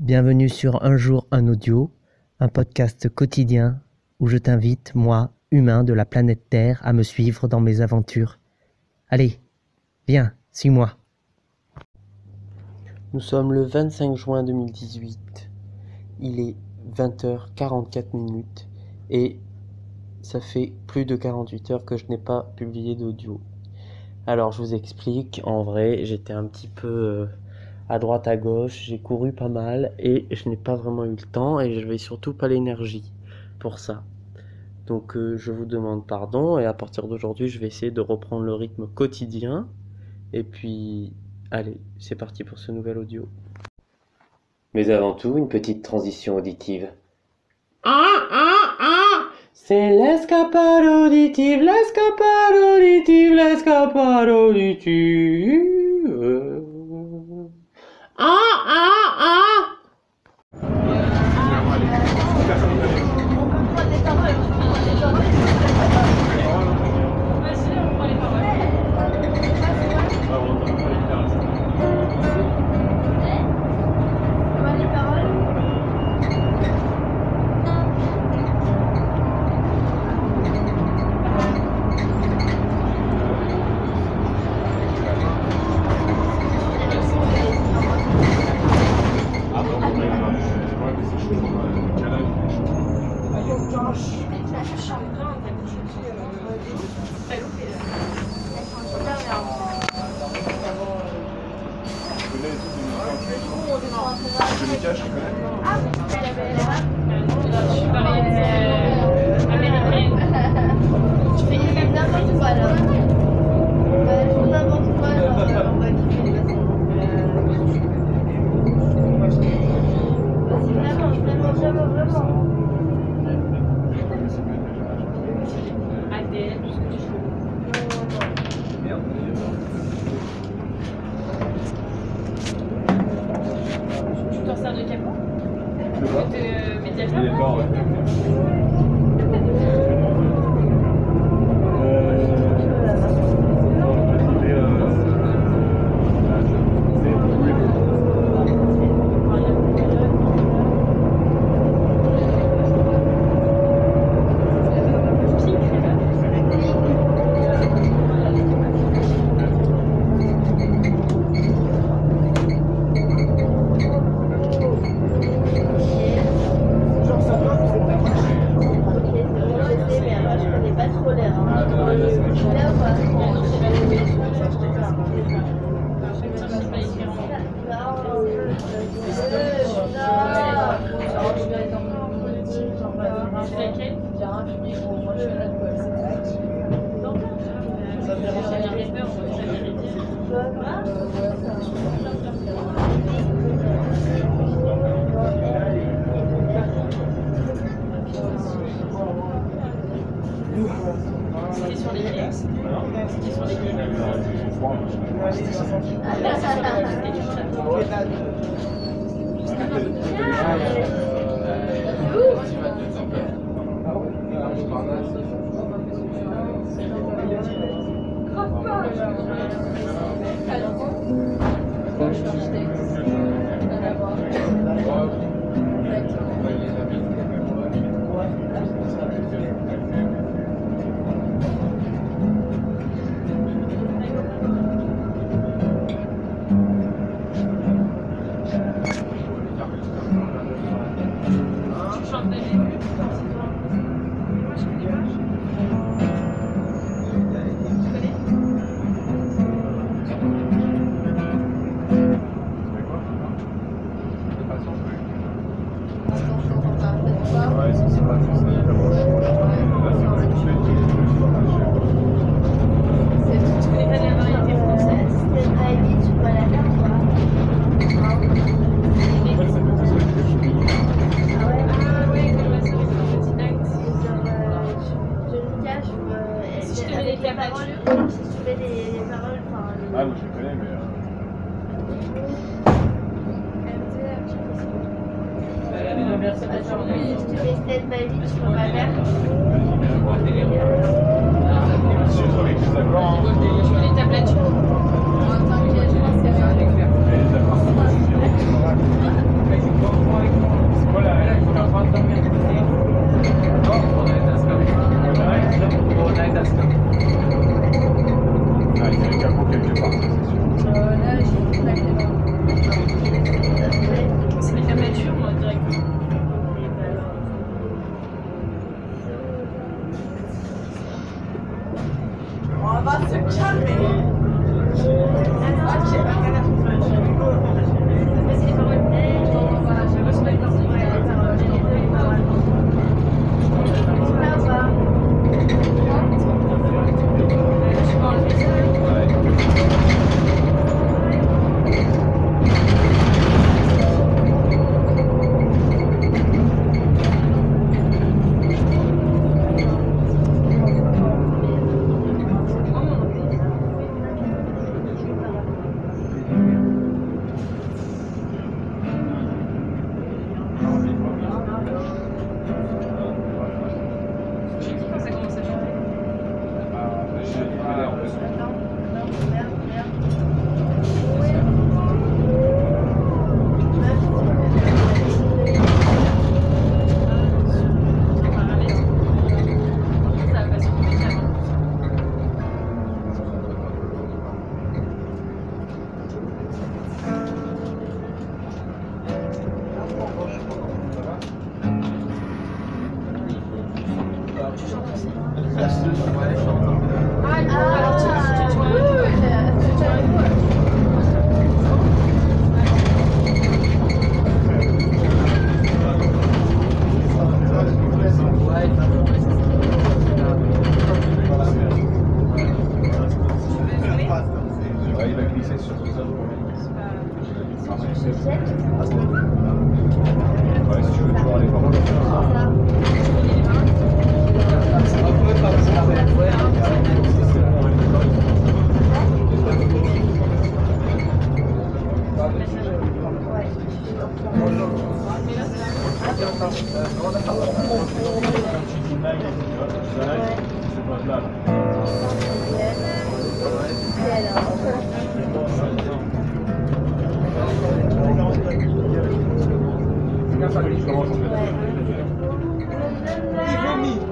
Bienvenue sur Un jour un audio, un podcast quotidien où je t'invite, moi, humain de la planète Terre, à me suivre dans mes aventures. Allez, viens, suis-moi. Nous sommes le 25 juin 2018. Il est 20h44 minutes et ça fait plus de 48 heures que je n'ai pas publié d'audio. Alors je vous explique, en vrai j'étais un petit peu euh, à droite à gauche, j'ai couru pas mal et je n'ai pas vraiment eu le temps et je n'avais surtout pas l'énergie pour ça. Donc euh, je vous demande pardon et à partir d'aujourd'hui je vais essayer de reprendre le rythme quotidien. Et puis allez, c'est parti pour ce nouvel audio. Mais avant tout, une petite transition auditive. Ah ah ah C'est l'escapade auditive, l'escapade auditive, l'escapade auditive. C'était sur les C'était sur les Tu 2021 vai dar. Mr. Chapman. Ils vont.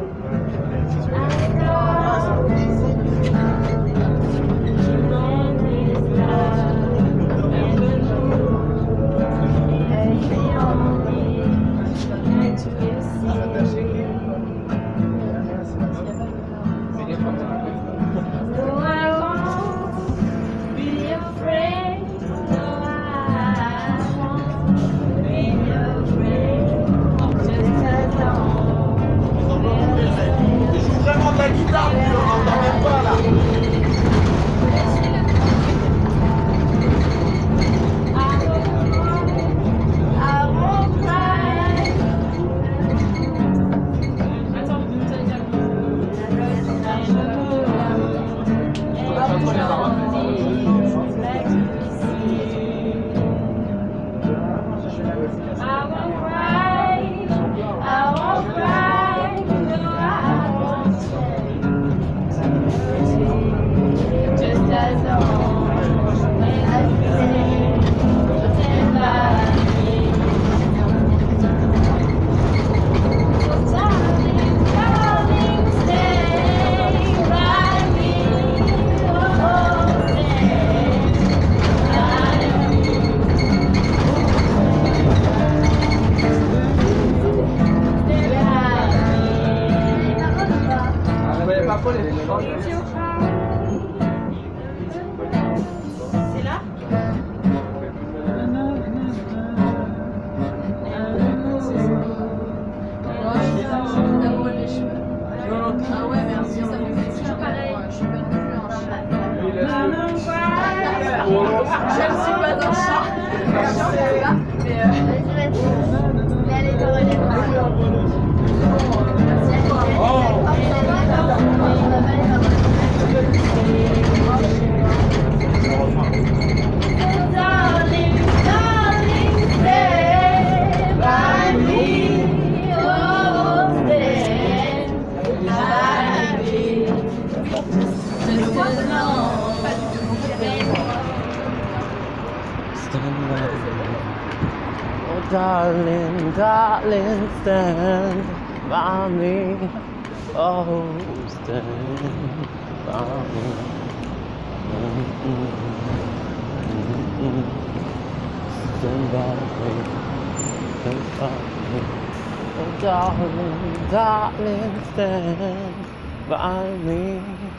Oh, darling, darling, stand by me.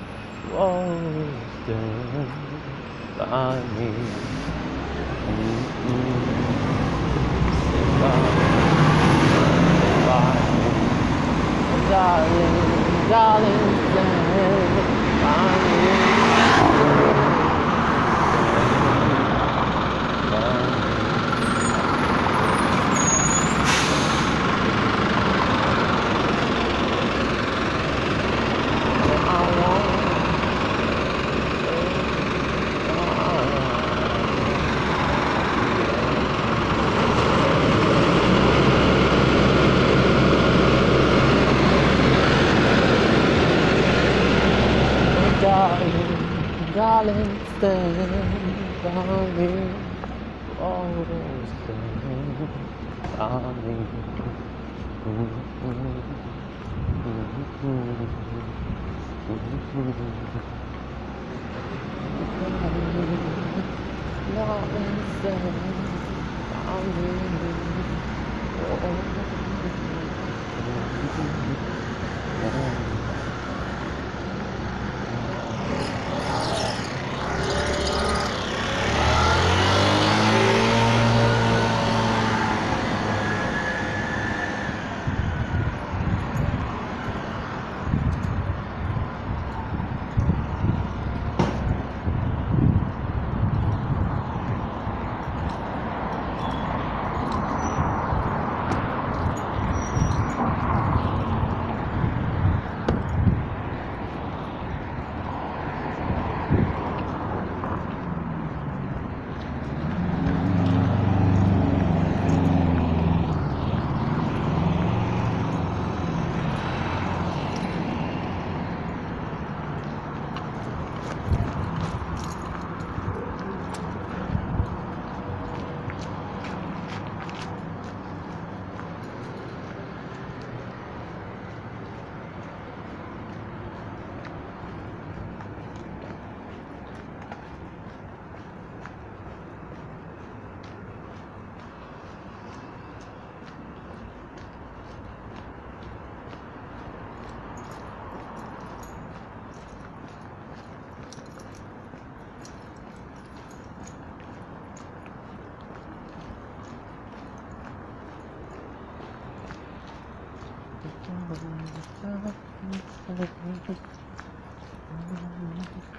Oh, stand by me. Stand by me. Stand by me. Oh, darling, darling. darling, stand by me. Always stand by me. Darling, stand by me. Thank you.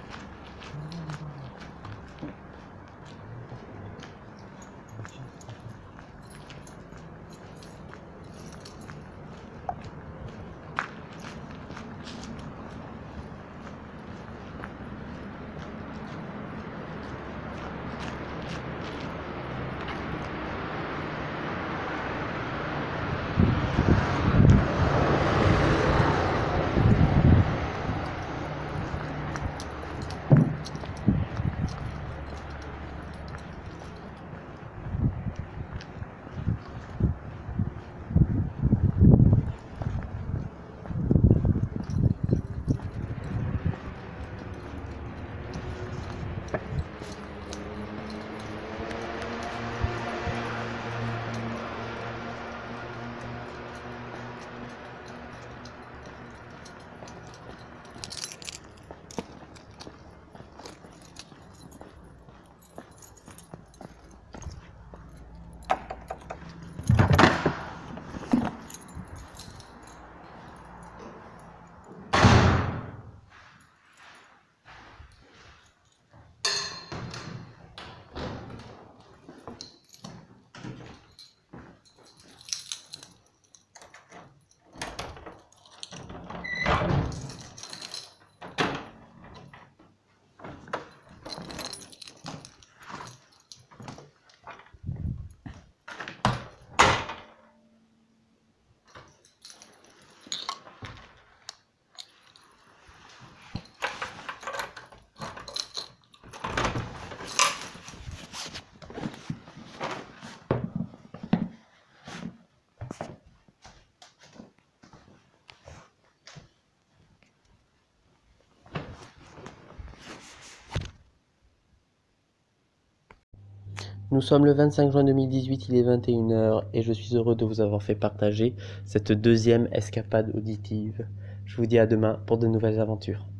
Nous sommes le 25 juin 2018, il est 21h et je suis heureux de vous avoir fait partager cette deuxième escapade auditive. Je vous dis à demain pour de nouvelles aventures.